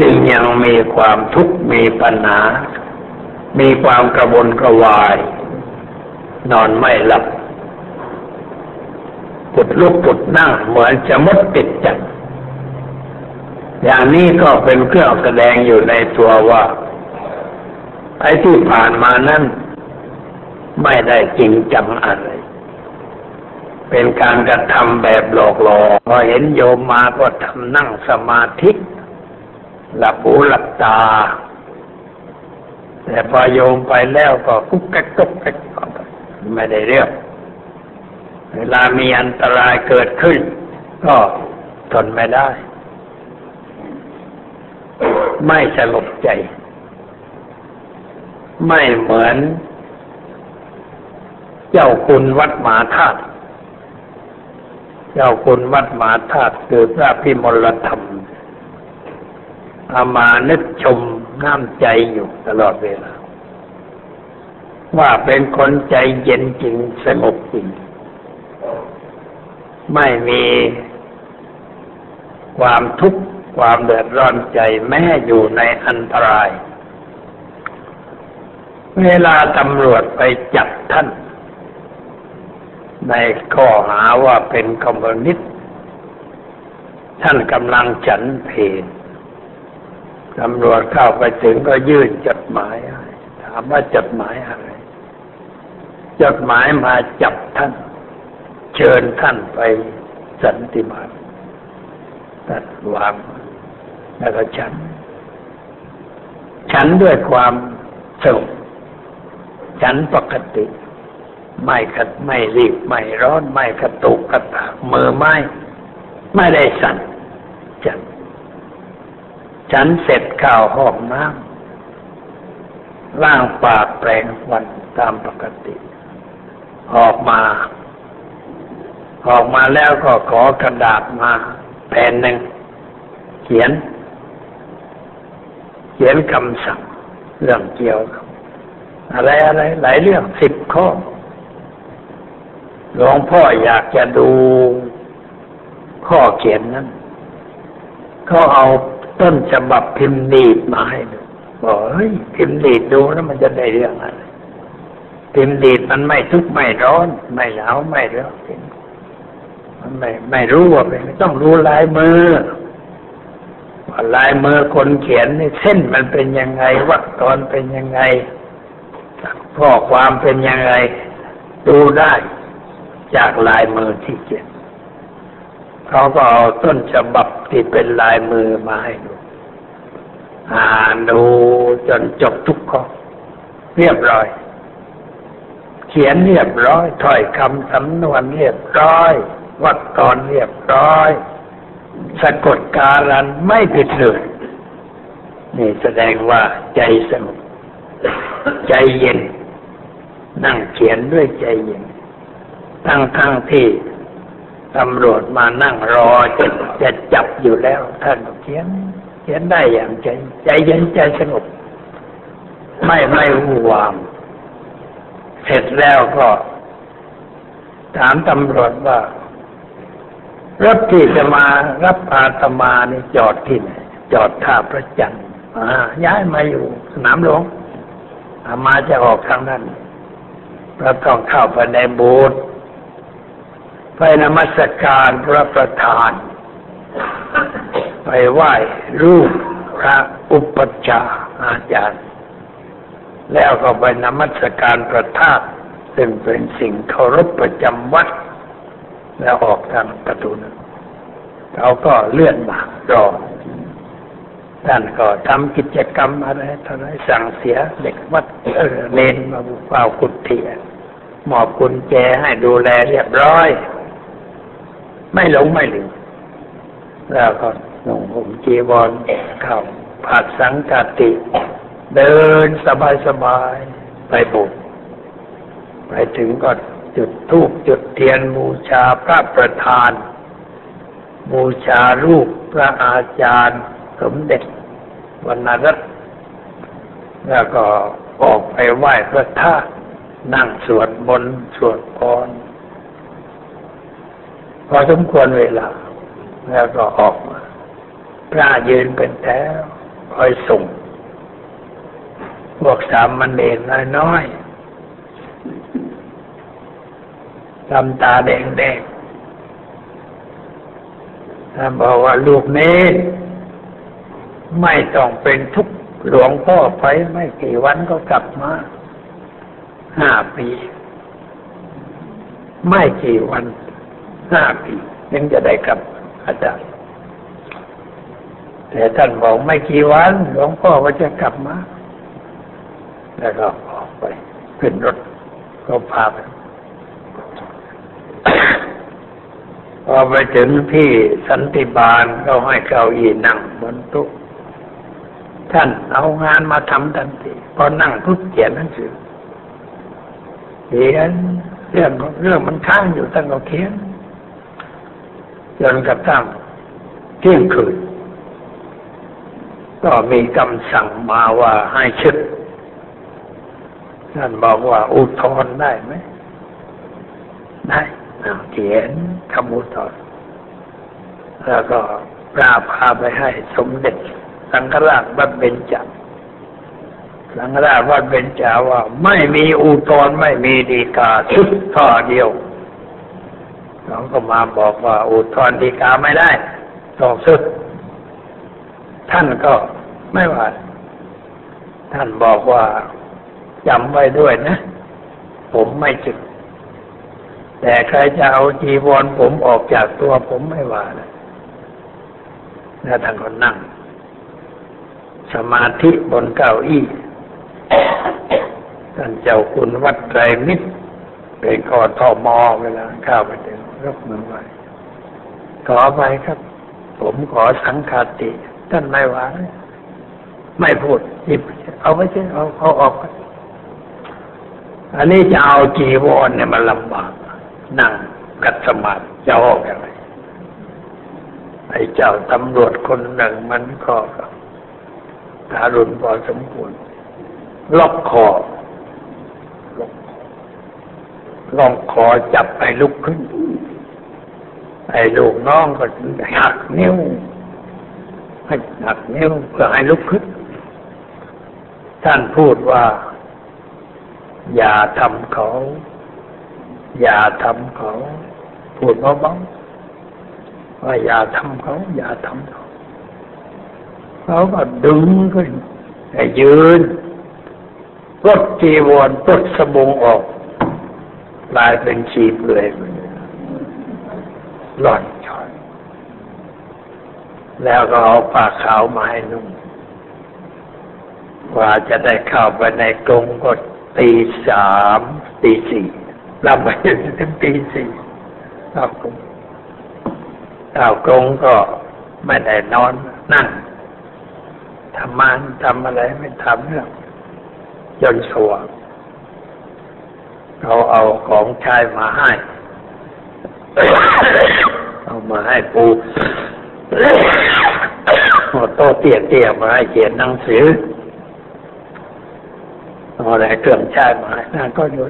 จึงยังมีความทุกข์มีปัญหา มีความกระวนกระวาย นอนไม่หลับปุดลุกปุดนั่งเหมือนจะมดติดจับ อย่างนี้ก็เป็นเครื่องแสดงอยู่ในตัวว่า ไอ้ที่ผ่านมานั้นไม่ได้จริงจังอะไร เป็นการกระทำแบบหลอกหลอกพอเห็นโยมมาก็ทำนั่งสมาธิหลับหูหลับตา แต่พอโยมไปแล้วก็กุ๊กก๊กกุ๊กก๊กไม่ได้เรื่อง เวลามีอันตรายเกิดขึ้น ก็ทนไม่ได้ ไม่สงบใจ ไม่เหมือน เจ้าคุณวัดหมาธาตุเจ้าคุณวัดหมาธาตุคือพระพิมลธรรมอามานึกชมน้ำใจอยู่ตลอดเวลา ว่าเป็นคนใจเย็นจริงสงบจริง ไม่มีความทุกข์ ความเดือดร้อนใจแม้อยู่ในอันตราย เวลาตำรวจไปจับท่าน ในข้อหาว่าเป็นคอมมิวนิสต์ท่านกำลังฉันเพลตำรวจเข้าไปถึงก็ยื่นจดหมายถามว่าจดหมายอะไร จดหมายมาจับท่าน เชิญท่านไปสันติบาตตัดวาง แล้วก็ฉัน ฉันด้วยความสงบฉันปกติ ไม่ขัดไม่รีบไม่ร้อนไม่กระตุกกระตากมือไม่ไม่ได้สั่นฉัน ฉันเสร็จข้าวห้องน้ำล้างปากแปรงฟันตามปกติ ออกมา ออกมาแล้วก็ขอกระดาษมา แผ่นหนึ่ง เขียน เขียนคำสั่งเรื่องเกี่ยวกับอะไรอะไรหลายเรื่องสิบข้อหลวงพ่ออยากจะดูข้อเขียนนั้นเขาเอาต้นฉบับพิมพ์ดีดมาให้ดูบอกเฮ้ยพิมพ์ดีดดูแล้วมันจะได้เรื่องอะไรพิมพ์ดีดมันไม่ทุกข์ไม่ร้อน ไม่หนาวไม่ร้อนมันไม่ไม่รู้ว่าเป็นต้องรู้ลายมือ ลายมือคนเขียนนี่เส้นมันเป็นยังไงวักตอนเป็นยังไงข้อความเป็นยังไง ดูได้จากลายมือที่เขียนเขาก็เอาต้นฉบับที่เป็นลายมือมาให้ดูอ่านดูจนจบทุกข้อเรียบร้อย เขียนเรียบร้อยถ้อยคำสำนวนเรียบร้อยวัดตอนเรียบร้อย สะกดการันไม่ผิดเลยนี่แสดงว่าใจสงบใจเย็น นั่งเขียนด้วยใจเย็นทั้งทั้งที่ตำรวจมานั่งรอจะจะจับอยู่แล้ว ท่านเขียน เขียนได้อย่างใจ ใจเย็นใจสงบ ไม่ไม่หูวาม เสร็จแล้วก็ ถามตำรวจว่า รถที่จะมารับอาตมานี่จอดที่ไหนจอดท่าพระจันทร์ย้ายมาอยู่สนามหลวงอามาจะออกทางนั้นเราต้องเข้าไปในโบสถ์ไปนมัสการพระประธาน ไปไหว้รูปพระอุปชาอาจารย์ แล้วก็ไปนมัสการประทาตุซึ่งเป็นสิ่งเคารพประจำวัด แล้วออกทางประตูนั้นเขาก็เลื่อนมารอท่านก็ทำกิจกรรมอะไรทอะไรสั่งเสียเด็กวัดเออนนมาเฝ้ากุฏิมอบกุญแจให้ดูแลเรียบร้อย ไม่หลงไม่ลืมแล้วก็นุ่งห่มจีวรเข้าผัดสังกติ เดินสบายสบายๆไปบุไปถึงก็ จุดธูปจุดเทียนบูชาพระประธาน บูชารูปพระอาจารย์สมเด็จวรรณรัตน์แล้วก็ออกไปไหว้พระธาตุนั่งสวดมนต์สวดพรพอสมควรเวลา แล้วก็ออกมาพระยืนเป็นแถวคอยส่งพวกสามมันเณรน้อยๆ ทำตาแดงๆท่านบอกว่าลูกเน้ไม่ต้องเป็นทุกหลวงพ่อไปไม่กี่วันก็กลับมาห้าปี ไม่กี่วันห้าปียังจะได้กลับอาจารย์แต่ท่านบอกไม่กี่วัน หลวงพ่อก็จะกลับมา แล้วก็ออกไปขึ้นรถก็พาไป พอไปถึงที่สันติบาลก็ให้เก้าอี้นั่งบนโต๊ะท่านเอางานมาทำทันทีพอนั่งพุทเขียนหนังสือเขียนเรื่องเรื่องมันค้างอยู่ตั้งก็เขียนจนกระทั่งเที่ยงคืน ก็มีคำสั่งมาว่าให้ชึดท่านบอกว่าอุทธรณ์ได้ไหมได้ เขียนคำอุทธร์แล้วก็ราพาไปให้สมเด็จ สังฆราชวัดเบญจสังฆราชวัดเบญจาว่า ไม่มีอุทธร์ไม่มีดีกาชุดท่อเดียวเขาก็มาบอกว่า อุทธร์ดีกาไม่ได้ต้องสุดท่านก็ไม่ว่า ท่านบอกว่าจำไว้ด้วยนะ ผมไม่จุด แต่ใครจะเอาจีวรผมออกจากตัวผมไม่ว่านะแล้วท่านก็นั่ง สมาธิบนเก้าอี้ท่านเจ้าคุณวัดไตรมิตรเป็นกอทอมอเวลาเข้าไปถึงยกมือไหว้ขอไปครับ ผมขอสังคาติ ท่านไม่ว่าไม่พูดหยิบเอาไปเช่เอาเอาออก อันนี้จะเอาจีวรเนี่ยมันลำบาก นั่งกัดสมาธิจะออกอะไรไอ้เจ้าตำรวจคนหนึ่งมันก็ทารุณพอสมควรล็อกคอล็อกคอจับไอ้ลุกขึ้น ไอ้ลูกน้องก็หักนิ้วให้หักนิ้วเพื่อให้ลุกขึ้น ท่านพูดว่า อย่าทำเขา อย่าทำเขาพูดเบาๆว่าอย่าทำเขา อย่าทำเขาเขาก็ดึงขึ้นยืนปลดจีวรปลดสบงออกกลายเป็นชีเปลือยหล่อนชอนแล้วก็เอาผ้าขาวมาให้นุ่งกว่าจะได้เข้าไปในกรงก็ตีสามตีสี่ ลำไปถึงตีสี่เข้ากรงเข้ากรงก็ไม่ได้นอนนั่งทำมานทำอะไรไม่ทำเรื่องจนสว่างเขาเอาของใช้มาให้ เอามาให้ปูโต๊ะเตี้ยเตี้ยมาให้เขียนหนังสือเอาอะไรเครื่องใช้มาให้นั่นก็อยู่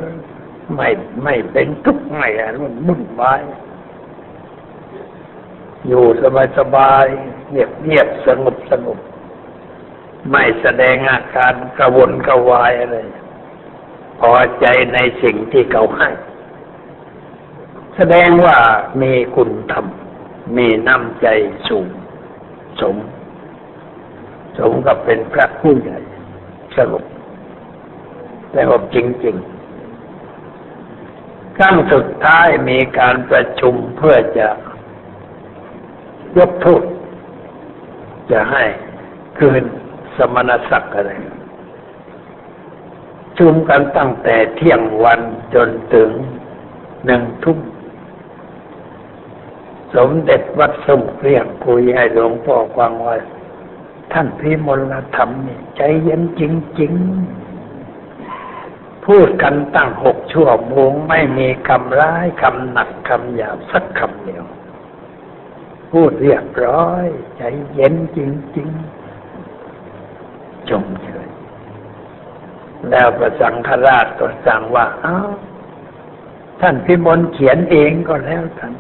ไม่ไม่เป็นทุกข์ไม่อะไรมันมุ่นวายอยู่สบายสบายเงียบเงียบสงบสงบ ไม่แสดงอาการกระวนกระวายอะไร พอใจในสิ่งที่เขาให้ แสดงว่ามีคุณธรรม มีน้ำใจสูง สม สมกับเป็นพระผู้ใหญ่สรุปสงบจริง ๆ ครั้งสุดท้ายมีการประชุมเพื่อจะยกโทษจะให้คืนสมณศักดิ์อะไรชุมกันตั้งแต่เที่ยงวันจนถึงหนึ่งทุ่มสมเด็จวัดสมเรียกคุยให้หลวงพ่อฟังว่าท่านพิมลธรรมนี่ใจเย็นจริง ๆ พูดกันตั้งหกชั่วโมงไม่มีคำร้ายคำหนักคำหยาบสักคำเดียว พูดเรียบร้อย ใจเย็นจริง ๆ จงเฉยแล้วประสังฆราชก็สั่งว่าอ้าวท่านพิมลเขียนเองก็แล้วกัน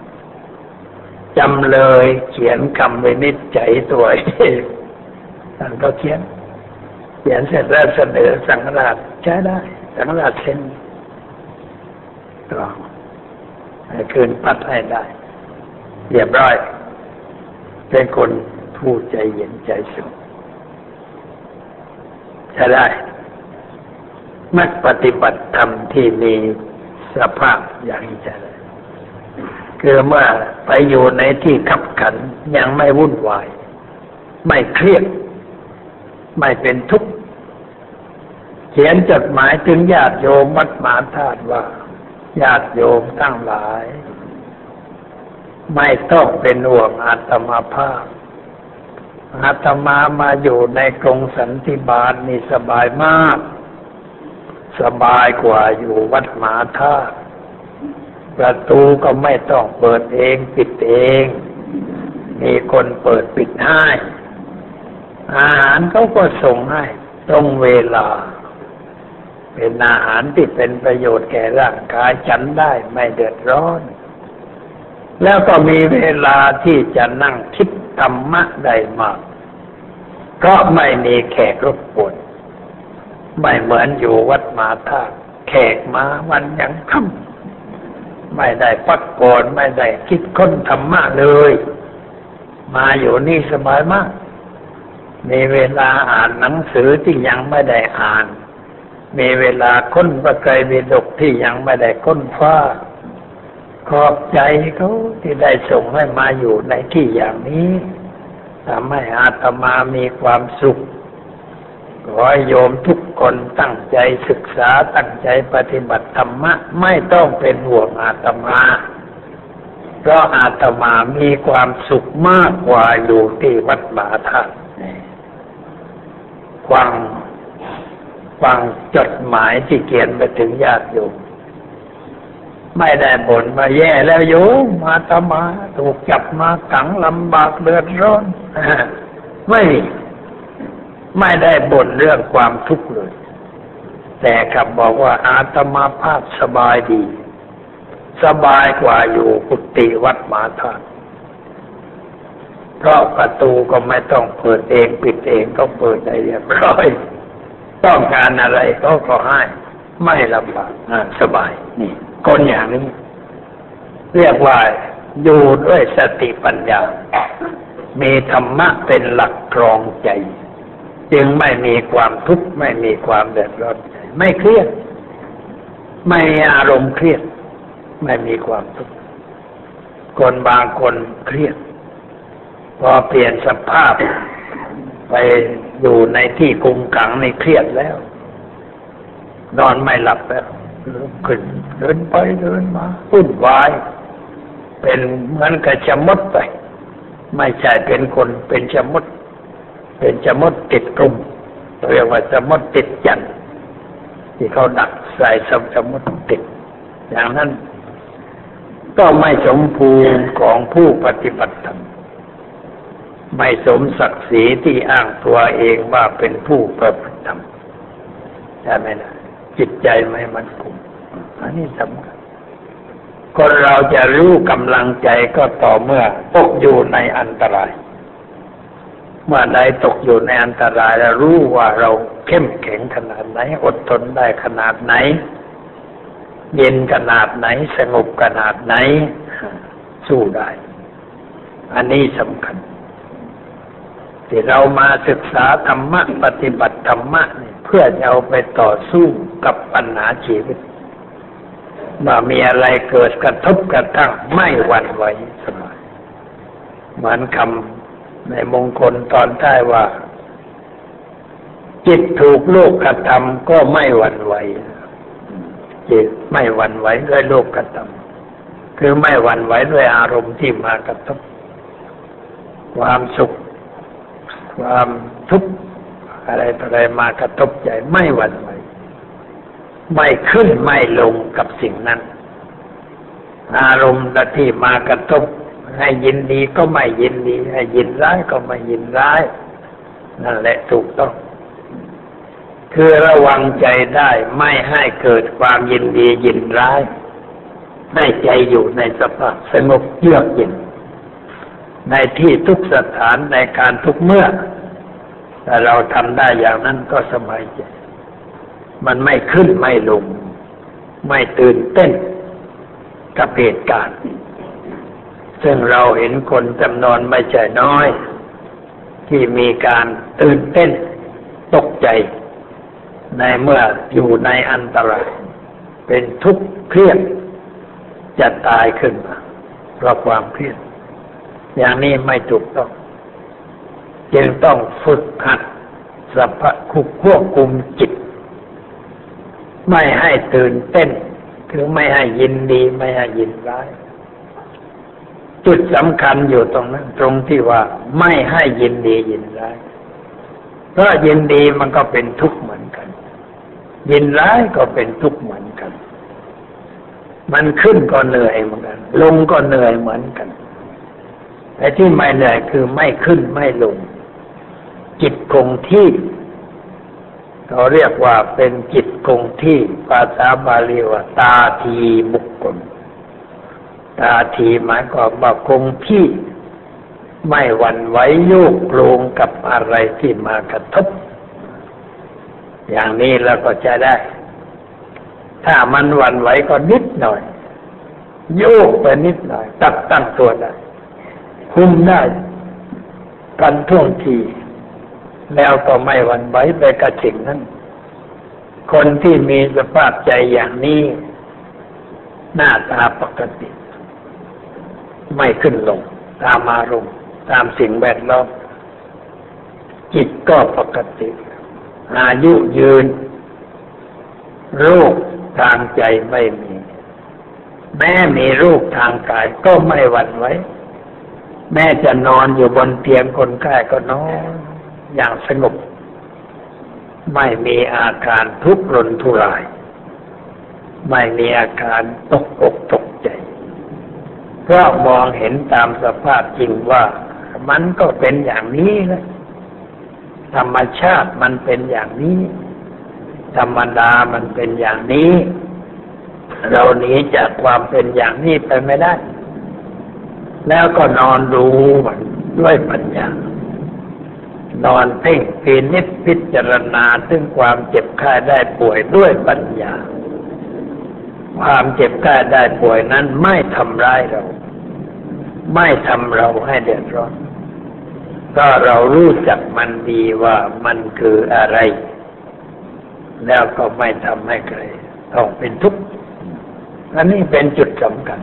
จำเลยเขียนคำไวินิจฉัยตัวเองท่านก็เขียน เขียนเสร็จแล้วเสนอสังฆราชใช้ได้ สังราชเซ็นกรองคืนปัดให้ได้เรียบร้อย เป็นคนผู้ใจเย็นใจสุขใช้ได้มักปฏิบัติธรรมที่มีสภาพอย่างนี้จะได้คือเมื่อไปอยู่ในที่ขับขันยังไม่วุ่นวาย ไม่เครียด ไม่เป็นทุกข์ เขียนจดหมายถึงญาติโยมวัดมหาธาตุว่า ญาติโยมตั้งหลาย ไม่ต้องเป็นห่วงอาตมาภาพ อาตมามาอยู่ในกรงสันติบาลนี่สบายมาก สบายกว่าอยู่วัดมหาธาตุประตูก็ไม่ต้องเปิดเองปิดเอง มีคนเปิดปิดให้ อาหารเขาก็ส่งให้ตรงเวลา เป็นอาหารที่เป็นประโยชน์แก่ร่างกายฉันได้ไม่เดือดร้อน แล้วก็มีเวลาที่จะนั่งคิดธรรมะได้มาก เพราะไม่มีแขกรบกวนไม่เหมือนอยู่วัดมาท่าแขกมาวันยังค่ำไม่ได้พักก่อนไม่ได้คิดค้นธรรมะเลย มาอยู่นี่สบายมากมีเวลาอ่านหนังสือที่ยังไม่ได้อ่าน มีเวลาค้นพระไตรปิฎกที่ยังไม่ได้ค้นฟ้า ขอบใจเขาที่ได้ส่งให้มาอยู่ในที่อย่างนี้ทำให้อาตมามีความสุข ขอโยมทุกคนตั้งใจศึกษาตั้งใจปฏิบัติธรรมะ ไม่ต้องเป็นห่วงอาตมา เพราะอาตมามีความสุขมากกว่าอยู่ที่วัดบาทาฟัง ฟังจดหมายที่เขียนไปถึงญาติโยมไม่ได้บ่นมาแย่แล้วโยมมาตมาถูกจับมาขังลำบากเดือดร้อนไม่ไม่ได้บ่นเรื่องความทุกข์เลย แต่กลับบอกว่าอาตมาภาพสบายดี สบายกว่าอยู่กุฏิวัดมาธาตุเพราะประตูก็ไม่ต้องเปิดเองปิดเองก็เปิดได้เรียบร้อย ต้องการอะไรก็ก็ให้ ไม่ลำบากสบาย นี่คนอย่างนี้ เรียกว่าอยู่ด้วยสติปัญญา มีธรรมะเป็นหลักครองใจ จึงไม่มีความทุกข์ไม่มีความเดือดร้อนใจไม่เครียด ไม่อารมณ์เครียด ไม่มีความทุกข์ คนบางคนเครียด พอเปลี่ยนสภาพ ไปอยู่ในที่คุมขังในเครียดแล้ว นอนไม่หลับแล้วขึ้นเดินไปเดินมาวุ่นวาย เป็นเหมือนกับชะมดไป ไม่ใช่เป็นคนเป็นชะมด เป็นชะมดติดกลุ่มเรียกว่าชะมดติดยันที่เขาดักใส่สมชะมดติด อย่างนั้น ก็ไม่สมภูมิของผู้ปฏิบัติธรรม ไม่สมศักดิ์ศรีที่อ้างตัวเองว่าเป็นผู้ปฏิบัติธรรมใช่ไหมนะจิตใจไม่มันคงอันนี้สำคัญคนเราจะรู้กำลังใจก็ต่อเมื่อตกอยู่ในอันตราย เมื่อใดตกอยู่ในอันตรายแล้วรู้ว่าเราเข้มแข็งขนาดไหน อดทนได้ขนาดไหน เย็นขนาดไหนสงบขนาดไหน สู้ได้ อันนี้สำคัญ ที่เรามาศึกษาธรรมะปฏิบัติธรรมะเนี่ยเพื่อจะเอาไปต่อสู้กับปัญหาชีวิตว่ามีอะไรเกิดกระทบกระทั่งไม่หวั่นไหวเสมอเหมือนคำในมงคลตอนท้ว่า จิตถูกโลกกระทำก็ไม่หวั่นไหวจิตไม่หวั่นไหวด้วยโลกกระทำคือไม่หวั่นไหวด้วยอารมณ์ที่มากระทบ ความสุข ความทุกข์อะไรอะไรมากระทบใจไม่หวั่นไหวไม่ขึ้นไม่ลงกับสิ่งนั้น อารมณ์ที่มากระทบให้ยินดีก็ไม่ยินดี ให้ยินร้ายก็ไม่ยินร้าย นั่นแหละถูกต้อง คือระวังใจได้ไม่ให้เกิดความยินดียินร้าย ให้ใจอยู่ในสภาพสงบเยือกเย็น ในที่ทุกสถานในการทุกเมื่อถ้าเราทำได้อย่างนั้นก็สบายใจ มันไม่ขึ้นไม่ลง ไม่ตื่นเต้นกับเหตุการณ์ซึ่งเราเห็นคนจำนวนไม่ใช่น้อย ที่มีการตื่นเต้นตกใจ ในเมื่ออยู่ในอันตราย เป็นทุกข์เครียดจะตายขึ้นมาเพราะความเครียด อย่างนี้ไม่ถูกต้อง จึงต้องฝึกหัดสัพะคุกควบคุมจิต ไม่ให้ตื่นเต้น คือไม่ให้ยินดี ไม่ให้ยินร้าย จุดสำคัญอยู่ตรงนั้น ตรงที่ว่าไม่ให้ยินดียินร้ายเพราะยินดีมันก็เป็นทุกข์เหมือนกัน ยินร้ายก็เป็นทุกข์เหมือนกัน มันขึ้นก็เหนื่อยเหมือนกัน ลงก็เหนื่อยเหมือนกัน แต่ที่ไม่เหนื่อยคือไม่ขึ้นไม่ลง จิตคงที่เขาเรียกว่าเป็นจิตคงที่ ภาษาบาลีว่า ตาทีบุคคล ตาทีหมายความว่าคงที่ ไม่หวั่นไหวโยกโลงกับอะไรที่มากระทบ อย่างนี้แล้วก็จะได้ ถ้ามันหวั่นไหวก็นิดหน่อย โยกไปนิดหน่อย ตัดตั้งตัวได้ คุมได้กันท่วงที แล้วก็ไม่หวั่นไหวไปกับสิ่งนั้น คนที่มีสภาพใจอย่างนี้ หน้าตาปกติ ไม่ขึ้นลง ตามอารมณ์ตามสิ่งแวดล้อมจิตก็ปกติ อายุยืน โรคทางใจไม่มี แม้มีโรคทางกายก็ไม่หวั่นไหว แม้จะนอนอยู่บนเตียงคนไข้ก็นอนอย่างสงบ ไม่มีอาการทุกข์รนทุราย ไม่มีอาการตกอกตกใจ เพราะมองเห็นตามสภาพจริงว่ามันก็เป็นอย่างนี้นะธรรมชาติมันเป็นอย่างนี้ ธรรมดามันเป็นอย่างนี้ เราหนีจากความเป็นอย่างนี้ไปไม่ได้ แล้วก็นอนดูมันด้วยปัญญา นอนเพ่งพินิจพิจารณาถึงความเจ็บไข้ได้ป่วยด้วยปัญญา ความเจ็บไข้ได้ป่วยนั้นไม่ทำร้ายเรา ไม่ทำเราให้เดือดร้อนก็เรารู้จักมันดีว่ามันคืออะไร แล้วก็ไม่ทำให้ใครต้องเป็นทุกข์อันนี้เป็นจุดสำคัญ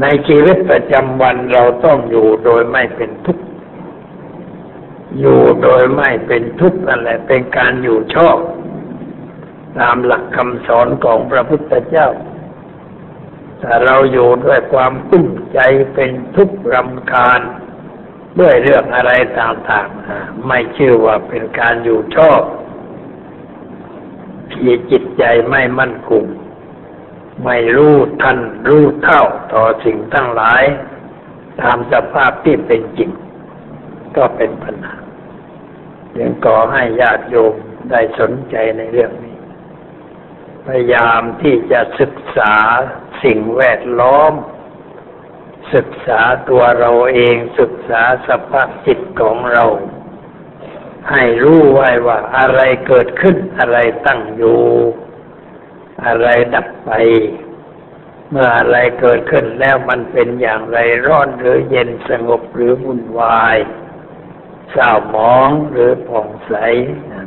ในชีวิตประจำวันเราต้องอยู่โดยไม่เป็นทุกข์อยู่โดยไม่เป็นทุกข์นั่นแหละ เป็นการอยู่ชอบ ตามหลักคำสอนของพระพุทธเจ้าถ้าเราอยู่ด้วยความตุ้มใจเป็นทุกข์รำคาญด้วยเรื่องอะไรต่างๆไม่ชื่อว่าเป็นการอยู่ชอบที่จิตใจไม่มั่นคง ไม่รู้ทันรู้เท่าต่อสิ่งทั้งหลาย ตามสภาพที่เป็นจริง ก็เป็นปัญหายังก่อให้ญาติโยมได้สนใจในเรื่องนี้ พยายามที่จะศึกษาสิ่งแวดล้อม ศึกษาตัวเราเองศึกษาสภาพจิตของเรา ให้รู้ไว้ว่าอะไรเกิดขึ้นอะไรตั้งอยู่ อะไรดับไป เมื่ออะไรเกิดขึ้นแล้วมันเป็นอย่างไรร้อนหรือเย็นสงบหรือวุ่นวายเศร้าหมองหรือผ่องใส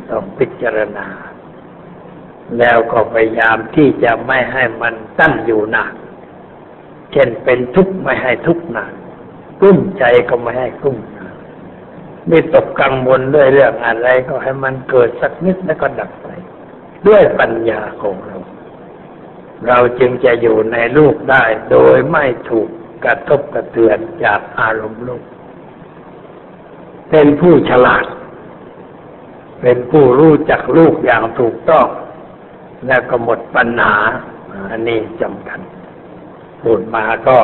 ต้องพิจารณา แล้วก็พยายามที่จะไม่ให้มันตั้งอยู่นานเช่นเป็นทุกข์ไม่ให้ทุกข์นานกุ้มใจก็ไม่ให้กุ้มนานมีตกกังวลด้วยเรื่องอะไรก็ให้มันเกิดสักนิดแล้วก็ดับไป ด้วยปัญญาของเรา เราจึงจะอยู่ในลูกได้โดยไม่ถูกกระทบกระเทือนจากอารมณ์โลกเป็นผู้ฉลาด เป็นผู้รู้จักลูกอย่างถูกต้อง แล้วก็หมดปัญหา อันนี้จำกันพูดมาก็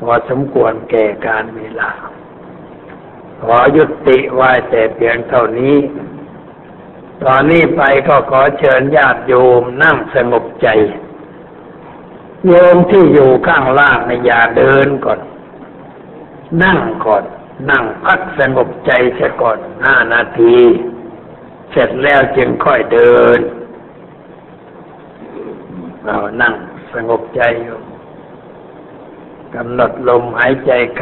พอสมควรแก่การเวลา ขอยุติไว้แต่เพียงเท่านี้ ตอนนี้ไปก็ขอเชิญญาติโยมนั่งสงบใจ โยมที่อยู่ข้างล่างในอย่าเดินก่อน นั่งก่อน นั่งพักสงบใจเสียก่อนห้านาที เสร็จแล้วจึงค่อยเดิน เรานั่งสงบใจอยู่กำหนดลมหายใจเข้า